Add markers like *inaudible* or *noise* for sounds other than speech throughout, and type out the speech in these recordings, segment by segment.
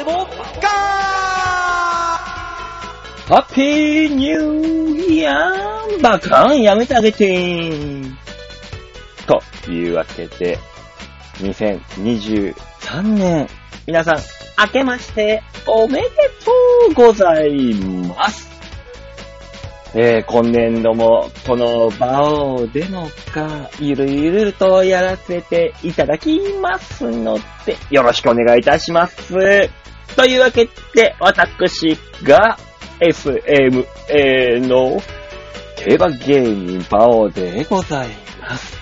でもガハッピーニューイヤーバカンやめてあげてというわけで、2023年、皆さん、明けましておめでとうございます。えー、今年度もこの場をでもか、ゆるゆるとやらせていただきますので、よろしくお願いいたします。というわけで、私が SMA の競馬芸人バオでございます。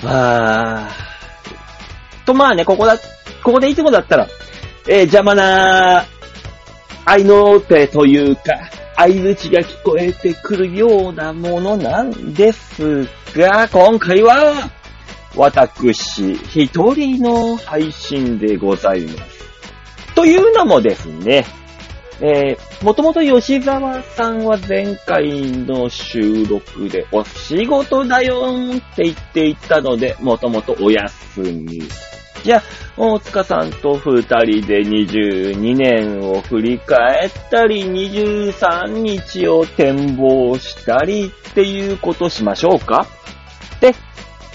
まあ、とまあね、ここだ、ここでいつもだったら、えー邪魔な、愛の手というか、相槌が聞こえてくるようなものなんですが、今回は、私、一人の配信でございます。というのもですね、えー、もともと吉沢さんは前回の収録でお仕事だよーんって言っていたので、もともとお休み。じゃあ、大塚さんと二人で22年を振り返ったり、23日を展望したりっていうことしましょうか？って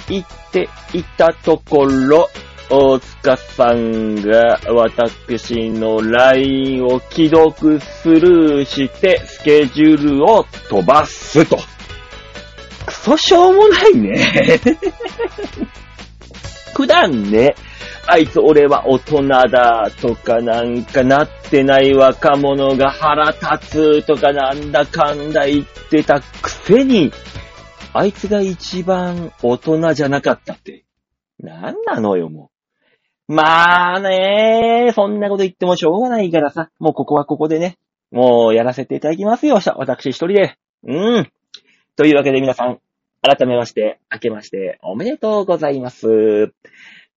言っていたところ、大塚さんが私の LINE を既読スルーしてスケジュールを飛ばすと。クソしょうもないね。*laughs* 普段ね、あいつ俺は大人だとかなんかなってない若者が腹立つとかなんだかんだ言ってたくせに、あいつが一番大人じゃなかったって。なんなのよ、もう。まあねそんなこと言ってもしょうがないからさ、もうここはここでね、もうやらせていただきますよ、私一人で。うん。というわけで皆さん、改めまして、明けまして、おめでとうございます。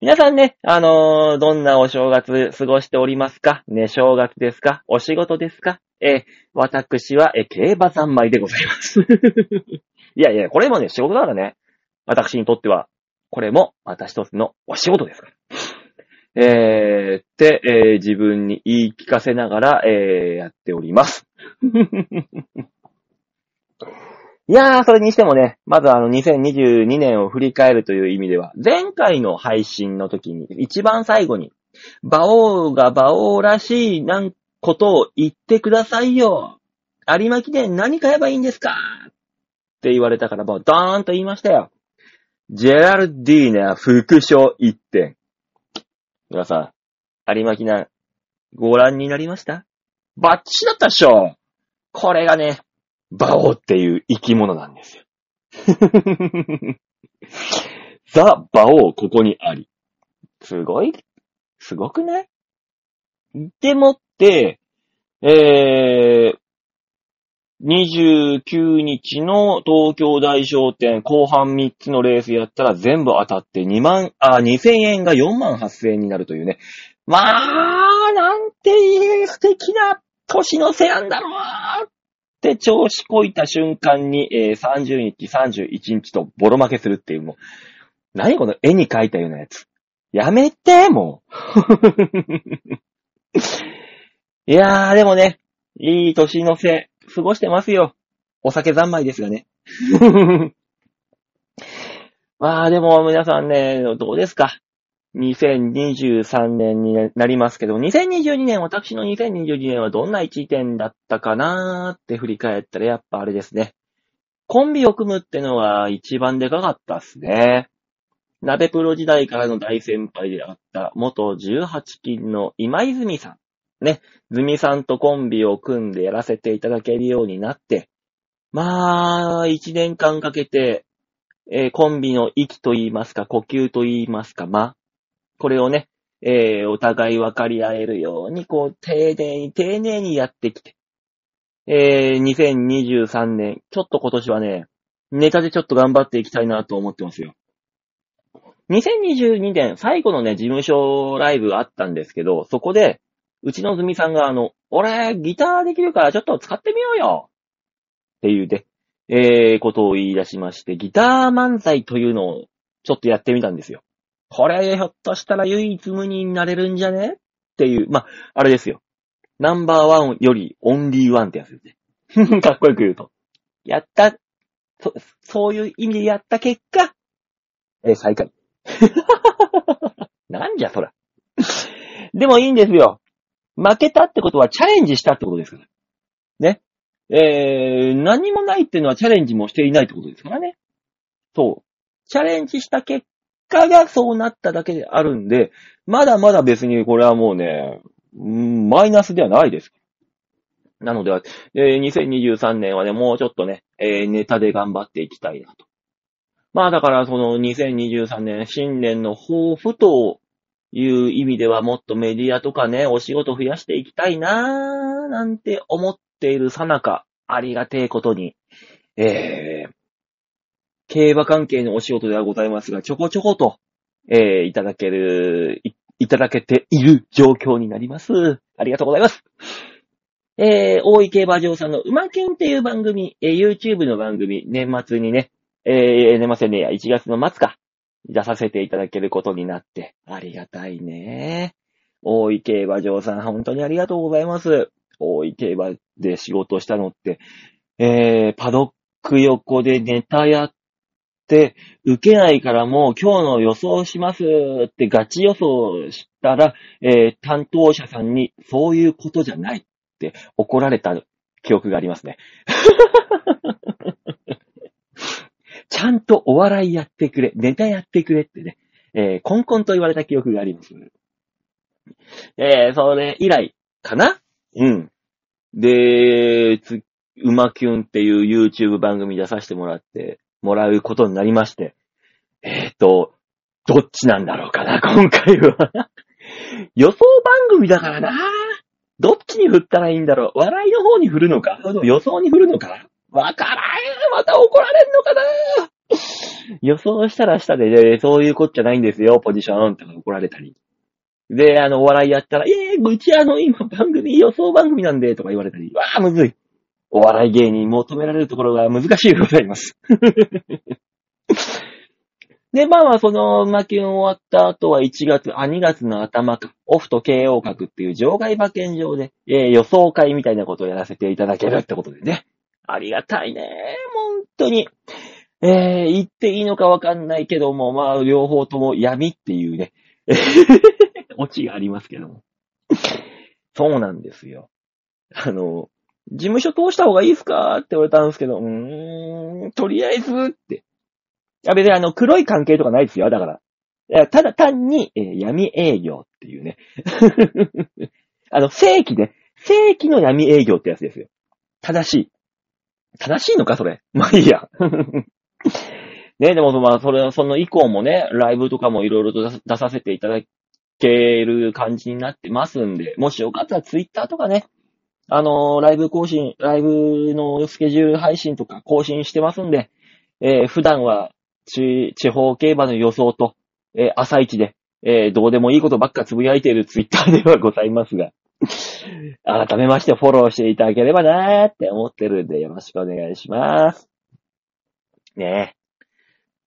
皆さんね、あのーどんなお正月過ごしておりますか？ね、正月ですか？お仕事ですか？え私は、え競馬三昧でございます。*laughs* いやいや、これもね、仕事だからね。私にとっては、これも、また一つのお仕事ですから。えー、って、えー自分に言い聞かせながら、えーやっております。*laughs* いやー、それにしてもね、まずあの2022年を振り返るという意味では、前回の配信の時に、一番最後に、馬王が馬王らしいなんことを言ってくださいよ。有馬記念何買えばいいんですか？って言われたから、もうドーンと言いましたよ。ジェラルディーナ副賞1点。皆さん、有馬記念、ご覧になりました？バッチだったっしょこれがね、バオっていう生き物なんですよ。*laughs* ザ・バオここにあり。すごい、すごくない？でもって、えー、29日の東京大商店後半3つのレースやったら全部当たって2万、あ、2000円が4万8000円になるというね。まあ、なんていう素敵な年の瀬なんだろうって調子こいた瞬間に、えー30日、31日とボロ負けするっていうもう、何この絵に描いたようなやつ。やめて、もう。*laughs* いやー、でもね、いい年の瀬、過ごしてますよ。お酒三昧ですがね。*laughs* まあでも皆さんね、どうですか ?2023 年になりますけど、2022年、私の2022年はどんな一点だったかなーって振り返ったらやっぱあれですね。コンビを組むってのが一番でかかったっすね。鍋プロ時代からの大先輩であった元18金の今泉さん。ね、ズミさんとコンビを組んでやらせていただけるようになって、まあ、一年間かけて、えーコンビの息と言いますか、呼吸と言いますか、まあ、これをね、えーお互い分かり合えるように、こう、丁寧に丁寧にやってきて、えー2023年、ちょっと今年はね、ネタでちょっと頑張っていきたいなと思ってますよ。2022年、最後のね、事務所ライブがあったんですけど、そこで、うちのズミさんがあの、俺、ギターできるからちょっと使ってみようよっていうで、えー、ことを言い出しまして、ギター漫才というのをちょっとやってみたんですよ。これ、ひょっとしたら唯一無二になれるんじゃね？っていう、まあ、あれですよ。ナンバーワンよりオンリーワンってやつですね。*laughs* かっこよく言うと。やった、そ、そういう意味でやった結果、えー最下位。*laughs* なんじゃそら。*laughs* でもいいんですよ。負けたってことはチャレンジしたってことですから。ね。えー、何もないっていうのはチャレンジもしていないってことですからね。そう。チャレンジした結果がそうなっただけであるんで、まだまだ別にこれはもうね、マイナスではないです。なので、えー2023年はね、もうちょっとね、えーネタで頑張っていきたいなと。まあだからその2023年新年の抱負という意味ではもっとメディアとかね、お仕事増やしていきたいなーなんて思っているさなか、ありがてえことに、えー、競馬関係のお仕事ではございますが、ちょこちょこと、えー、いただける、いいただけている状況になります。ありがとうございます。えー、大井競馬場さんの馬券っていう番組、えー、YouTube の番組、年末にね、えー、年末ね、1月の末か、出させていただけることになって、ありがたいね。大井競馬場さん、本当にありがとうございます。大井競馬で仕事したのって、えー、パドック横でネタやって、受けないからもう今日の予想しますってガチ予想したら、えー、担当者さんにそういうことじゃないって怒られた記憶がありますね。ちゃんとお笑いやってくれ、ネタやってくれってね、えー、コンコンと言われた記憶があります。えー、それ以来かなうん。で、つ、うまきゅんっていう YouTube 番組出させてもらって、もらうことになりまして、えっ、と、どっちなんだろうかな、今回は。*laughs* 予想番組だからな。どっちに振ったらいいんだろう。笑いの方に振るのか予想に振るのかわからん。また怒られんのかな予想したらしたで、ね、そういうこっちゃないんですよ、ポジションって怒られたり。で、あの、お笑いやったら、えー、うちあの、今番組、予想番組なんで、とか言われたり、わー、むずい。お笑い芸人求められるところが難しいでございます。*laughs* で、まあまあ、その、馬券終わった後は1月、あ、2月の頭か、オフと KO 角っていう場外馬券場で、えー予想会みたいなことをやらせていただけるってことでね。ありがたいね。本当に。えー、言っていいのかわかんないけども、まあ、両方とも闇っていうね、*laughs* オチがありますけども。そうなんですよ。あの、事務所通した方がいいですかって言われたんですけど、うーん、とりあえずって。いや、別にあの、黒い関係とかないですよ、だから。いやただ単に、えー闇営業っていうね。*laughs* あの、正規で、正規の闇営業ってやつですよ。正しい。正しいのか、それ？*laughs* まあいいや。ね、でもまあ、それ、その以降もね、ライブとかもいろいろと出させていただける感じになってますんで、もしよかったらツイッターとかね、あのーライブ更新、ライブのスケジュール配信とか更新してますんで、えー普段は地、地方競馬の予想と、えー朝一で、えーどうでもいいことばっかつぶやいているツイッターではございますが、*laughs* 改めましてフォローしていただければなーって思ってるんでよろしくお願いします。ねえ。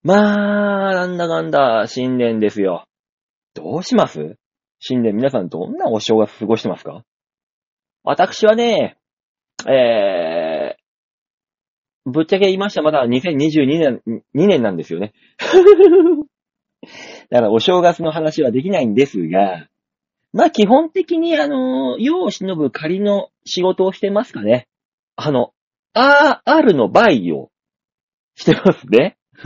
まあ、なんだかんだ、新年ですよ。どうします？新年皆さんどんなお正月過ごしてますか？私はね、えー、ぶっちゃけ言いましたまだ2022年、2年なんですよね。*laughs* だからお正月の話はできないんですが、まあ基本的にあの、世を忍ぶ仮の仕事をしてますかね。あの、RR の倍をしてますね。*laughs*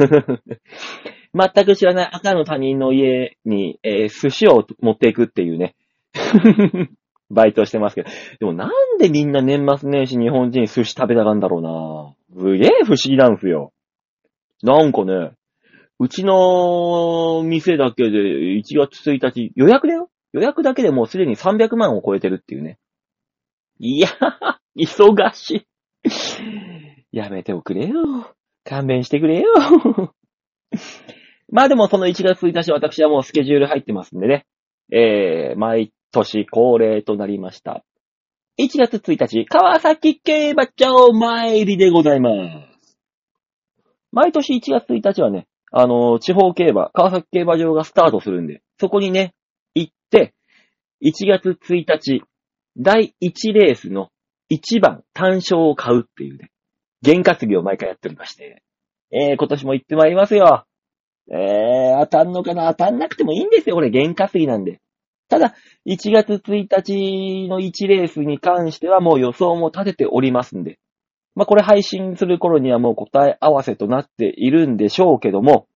全く知らない赤の他人の家に、えー寿司を持っていくっていうね。*laughs* バイトしてますけど。でもなんでみんな年末年始日本人寿司食べたがんだろうなすげえ不思議なんすよ。なんかね、うちの店だけで1月1日予約だよ予約だけでもうすでに300万を超えてるっていうね。いや、*laughs* 忙しい。やめておくれよ。勘弁してくれよ。まあでもその1月1日私はもうスケジュール入ってますんでね。えー、毎年恒例となりました。1月1日、川崎競馬場参りでございます。毎年1月1日はね、あの、地方競馬、川崎競馬場がスタートするんで、そこにね、1月1日、第1レースの1番単勝を買うっていうね、験担ぎを毎回やっておりまして、えー、今年も行ってまいりますよ。えー、当たんのかな？当たんなくてもいいんですよ、これ、験担ぎなんで。ただ、1月1日の1レースに関してはもう予想も立てておりますんで、まあ、これ配信する頃にはもう答え合わせとなっているんでしょうけども、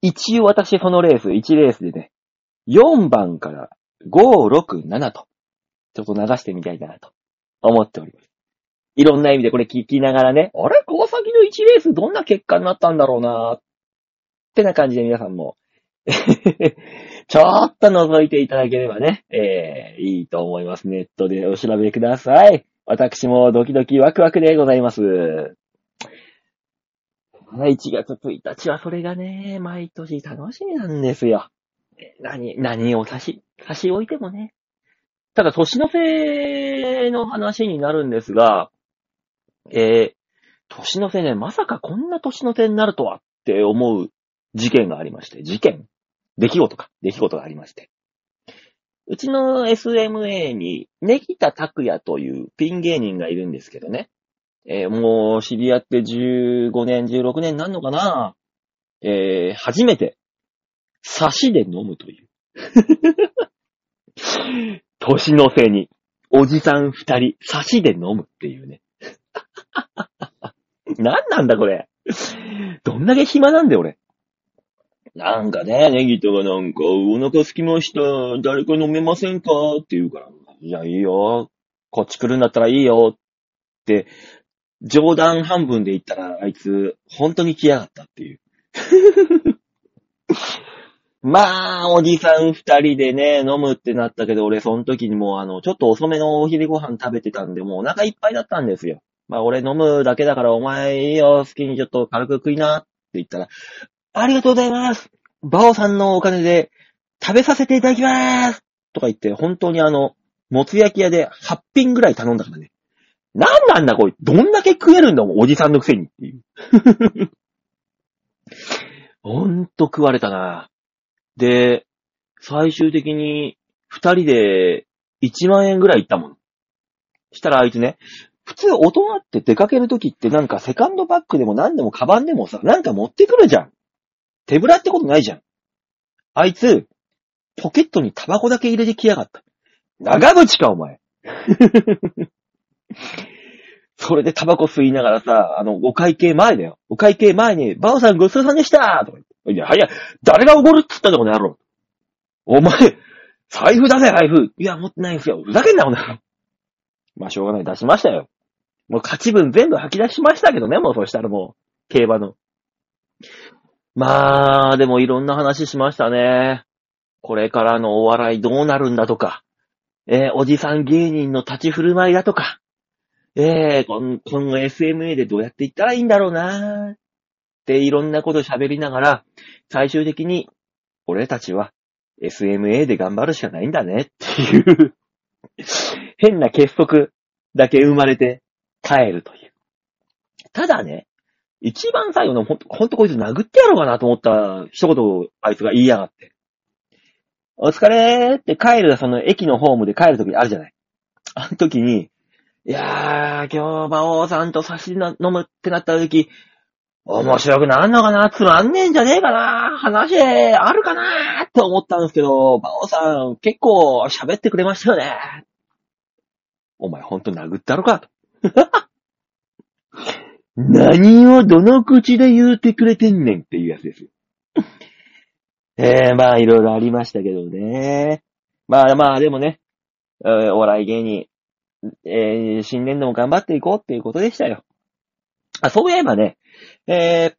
一応私そのレース、1レースでね、4番から5、6、7と、ちょっと流してみたいなと思っております。いろんな意味でこれ聞きながらね、あれ？川崎の1レースどんな結果になったんだろうなってな感じで皆さんも、*laughs* ちょっと覗いていただければね、えー、いいと思います。ネットでお調べください。私もドキドキワクワクでございます。1月1日はそれがね、毎年楽しみなんですよ。何、何を差し、差し置いてもね。ただ、年の瀬の話になるんですが、えー、年の瀬ね、まさかこんな年の瀬になるとはって思う事件がありまして、事件出来事か、出来事がありまして。うちの SMA に、ネギタ拓也というピン芸人がいるんですけどね。えーもう知り合って15年、16年なんのかなえー初めて、差しで飲むという。年の瀬に、おじさん二人、差しで飲むっていうね。*laughs* なんなんだこれ。どんだけ暇なんだよ俺。なんかね、ネギとかなんか、お腹空きました。誰か飲めませんか？って言うから。いや、いいよ。こっち来るんだったらいいよ。って、冗談半分で言ったら、あいつ、本当に来やがったっていう。*laughs* まあ、おじさん二人でね、飲むってなったけど、俺その時にもうあの、ちょっと遅めのお昼ご飯食べてたんで、もうお腹いっぱいだったんですよ。まあ俺飲むだけだからお前いいよ、好きにちょっと軽く食いなって言ったら、ありがとうございますバオさんのお金で食べさせていただきますとか言って、本当にあの、もつ焼き屋で8品ぐらい頼んだからね。なんなんだこいどんだけ食えるんだもん、おじさんのくせにっていう。ほんと食われたな。で、最終的に二人で1万円ぐらいいったもん。したらあいつね、普通大人って出かけるときってなんかセカンドバッグでも何でもカバンでもさ、なんか持ってくるじゃん。手ぶらってことないじゃん。あいつ、ポケットにタバコだけ入れてきやがった。長渕かお前。*laughs* それでタバコ吸いながらさ、あの、お会計前だよ。お会計前に、バオさんごちそうさんでしたとか言って。いや、早い。誰がおごるっつったんだ、この野郎。お前、財布出せ、財布。いや、持ってないんですよ。ふざけんな、この野郎。まあ、しょうがない。出しましたよ。もう勝ち分全部吐き出しましたけどね、もうそしたらもう、競馬の。まあ、でもいろんな話しましたね。これからのお笑いどうなるんだとか、えーおじさん芸人の立ち振る舞いだとか、えー、今今後 SMA でどうやっていったらいいんだろうなーっていろんなこと喋りながら、最終的に、俺たちは SMA で頑張るしかないんだねっていう、変な結束だけ生まれて帰るという。ただね、一番最後のほんと、ほんとこいつ殴ってやろうかなと思った一言をあいつが言いやがって。お疲れーって帰る、その駅のホームで帰るときあるじゃない。あの時に、いやー、今日、馬王さんと差し飲むってなった時、面白くなんのかな?つまんねえんじゃねえかな?話あるかな?って思ったんですけど、馬王さん結構喋ってくれましたよね。お前ほんと殴ったろか? *laughs* 何をどの口で言うてくれてんねんっていうやつですよ。えー、まあいろいろありましたけどね。まあまあでもね、えーお笑い芸人、えー新年度も頑張っていこうっていうことでしたよ。あ、そういえばね、えー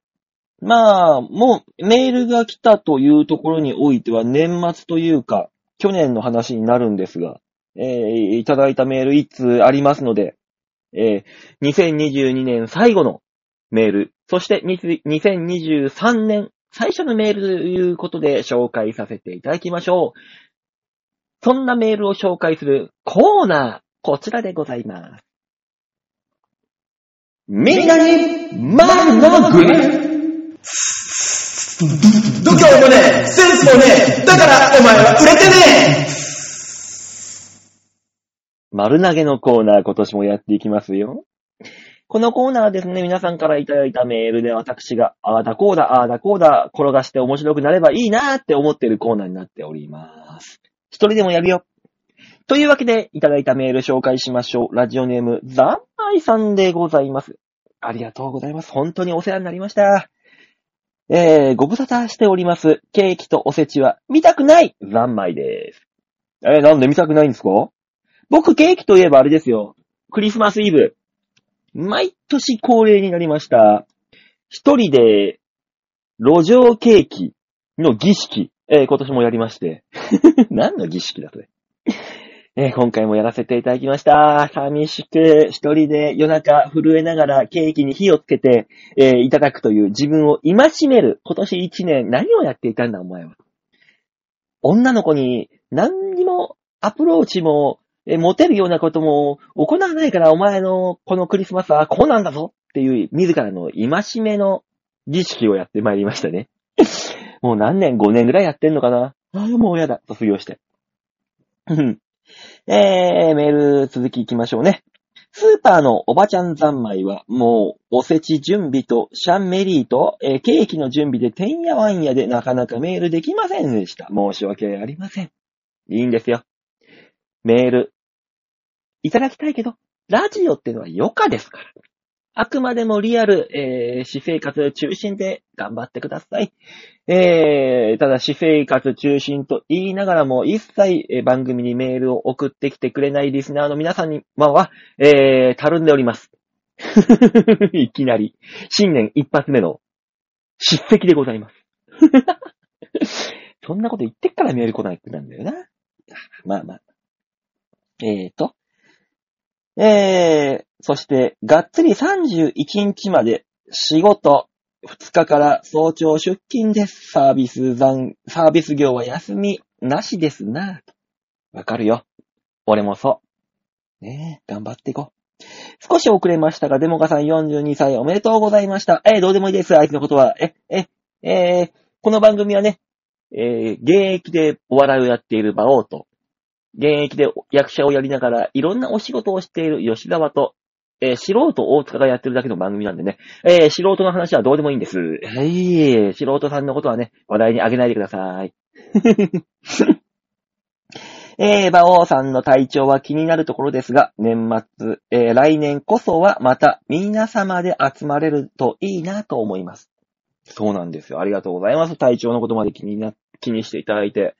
まあ、もうメールが来たというところにおいては年末というか、去年の話になるんですが、えーいただいたメール一通ありますので、えー2022年最後のメール、そして2023年最初のメールということで紹介させていただきましょう。そんなメールを紹介するコーナー、こちらでございます。みんなに、マルのグリ度胸もねえ、センスもねえ、だからお前は売れてね丸投げのコーナー今年もやっていきますよ。このコーナーはですね、皆さんからいただいたメールで私が、ああだこうだ、ああだこうだ、転がして面白くなればいいなーって思っているコーナーになっております。一人でもやるよ。というわけで、いただいたメール紹介しましょう。ラジオネーム、ザンマイさんでございます。ありがとうございます。本当にお世話になりました。えー、ご無沙汰しております。ケーキとおせちは見たくないザンマイです。えー、なんで見たくないんですか？僕、ケーキといえばあれですよ。クリスマスイブ。毎年恒例になりました。一人で、路上ケーキの儀式、えー今年もやりまして。*laughs* 何の儀式だそれ。えー今回もやらせていただきました。寂しく、一人で夜中震えながらケーキに火をつけて、えーいただくという自分を戒める今年一年何をやっていたんだお前は。女の子に何にもアプローチも、えーモテるようなことも行わないからお前のこのクリスマスはこうなんだぞっていう自らの戒めの儀式をやってまいりましたね。*laughs* もう何年 ?5 年ぐらいやってんのかなああ、もうやだ。卒業して。うん *laughs* えー、メール続き行きましょうね。スーパーのおばちゃん三昧は、もう、おせち準備とシャンメリーと、えーケーキの準備でてんやわんやでなかなかメールできませんでした。申し訳ありません。いいんですよ。メール、いただきたいけど、ラジオってのは余暇ですから。あくまでもリアル、えー、私生活中心で頑張ってください。えー、ただ、私生活中心と言いながらも、一切、え番組にメールを送ってきてくれないリスナーの皆さんには、はえー、たるんでおります。*laughs* いきなり、新年一発目の、叱責でございます。*laughs* そんなこと言ってっからメール来ないってなんだよな。まあまあ。えーと。えー、そして、がっつり31日まで仕事、2日から早朝出勤です。サービス残、サービス業は休みなしですな。わかるよ。俺もそう。ねえ、頑張っていこう。少し遅れましたが、デモカさん42歳おめでとうございました。えーどうでもいいです。あいつのことは。え、え、えーこの番組はね、えー現役でお笑いをやっている馬王と、現役で役者をやりながら、いろんなお仕事をしている吉沢と、えー素人大塚がやってるだけの番組なんでね、えー素人の話はどうでもいいんです。はい、素人さんのことはね、話題にあげないでください。*laughs* えー、馬王さんの体調は気になるところですが、年末、えー来年こそはまた皆様で集まれるといいなと思います。そうなんですよ。ありがとうございます。体調のことまで気にな、気にしていただいて。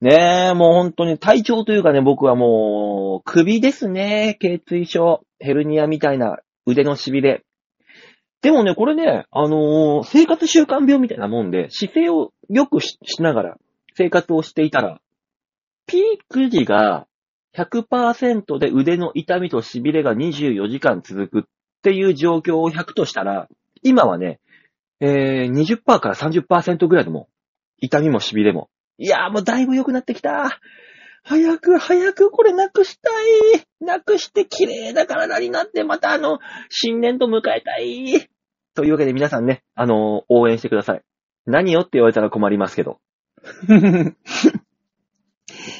ねえ、もう本当に体調というかね、僕はもう、首ですね。頸椎症、ヘルニアみたいな腕の痺れ。でもね、これね、あのー生活習慣病みたいなもんで、姿勢を良くしながら生活をしていたら、ピーク時が100%で腕の痛みと痺れが24時間続くっていう状況を100としたら、今はね、えー、20%から30%ぐらいでも、痛みも痺れも。いやーもうだいぶ良くなってきた。早く早くこれなくしたい。なくして綺麗な体になってまたあの、新年度迎えたい。というわけで皆さんね、あのー応援してください。何よって言われたら困りますけど。*laughs*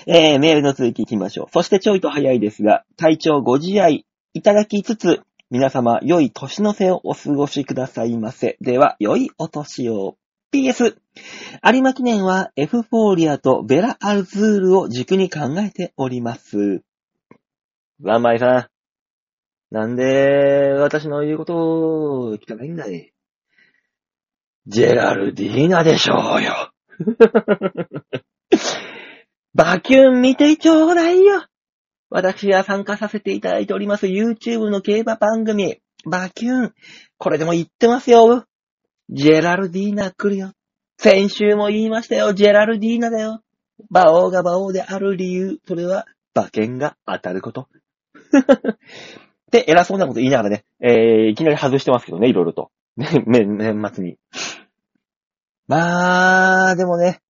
えー、メールの続き行きましょう。そしてちょいと早いですが、体調ご自愛いただきつつ、皆様、良い年の瀬をお過ごしくださいませ。では、良いお年を。PS、有馬記念はエフフォーリアとベラアルズールを軸に考えております。ワンマイさん、なんで私の言うことを聞かないんだい？ジェラルディーナでしょうよ。*laughs* バキュン見てちょうだいよ。私が参加させていただいております YouTube の競馬番組、バキュン。これでも言ってますよ。ジェラルディーナ来るよ。先週も言いましたよ。ジェラルディーナだよ。馬王が馬王である理由。それは馬券が当たること。*laughs* で、偉そうなこと言いながらね、えー、いきなり外してますけどね、いろいろと。*laughs* ね、年末に。まあ、でもね、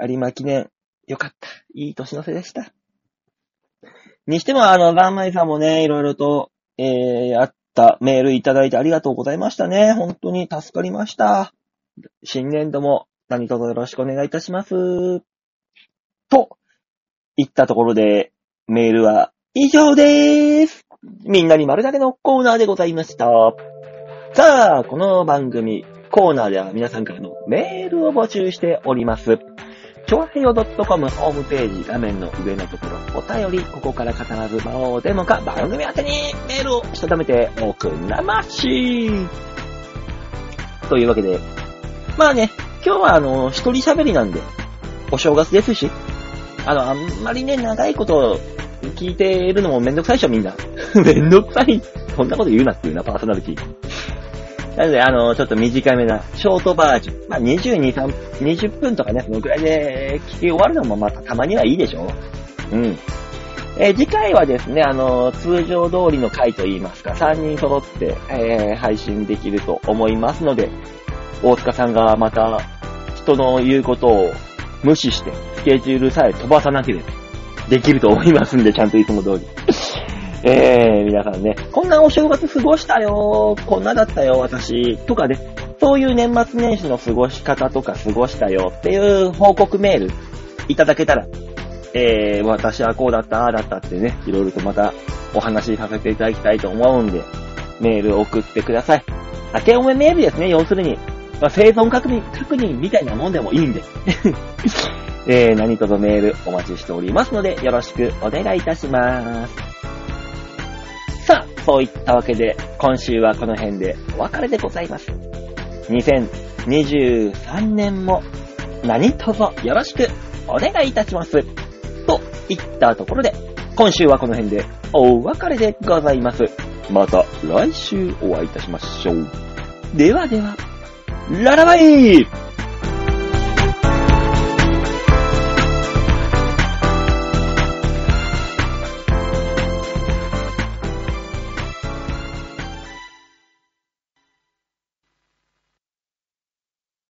有馬記念、よかった。いい年の瀬でした。にしても、あの、ランマイさんもね、いろいろと、えー、あったメールいただいてありがとうございましたね。本当に助かりました。新年度も何卒よろしくお願いいたします。と、言ったところで、メールは以上でーす。みんなに丸だけのコーナーでございました。さあ、この番組、コーナーでは皆さんからのメールを募集しております。ちょわへよ .com ホームページ画面の上のところ、お便り、ここから必ず魔王デモか番組宛てにメールをしたためておくんなましというわけで、まあね、今日はあの、一人喋りなんで、お正月ですし、あの、あんまりね、長いこと聞いているのもめんどくさいでしょ、みんな。*laughs* めんどくさい。そんなこと言うなっていうな、パーソナリティ。なので、あの、ちょっと短めな、ショートバージョン。まあ、22、3、20分とかね、そのくらいで聞き終わるのもまたたまにはいいでしょうん。えー次回はですね、あの、通常通りの回といいますか、3人揃って、えー配信できると思いますので、大塚さんがまた、人の言うことを無視して、スケジュールさえ飛ばさなければ、できると思いますんで、ちゃんといつも通り。えー、皆さんね、こんなお正月過ごしたよ、こんなだったよ、私、とかね、そういう年末年始の過ごし方とか過ごしたよっていう報告メールいただけたら、えー、私はこうだった、ああだったってね、いろいろとまたお話しさせていただきたいと思うんで、メール送ってください。明けおめメールですね、要するに。まあ、生存確認、確認みたいなもんでもいいんで。*laughs* えー、何卒メールお待ちしておりますので、よろしくお願いいたします。そういったわけで、今週はこの辺でお別れでございます。2023年も何卒よろしくお願いいたします。といったところで、今週はこの辺でお別れでございます。また来週お会いいたしましょう。ではでは、ララバイ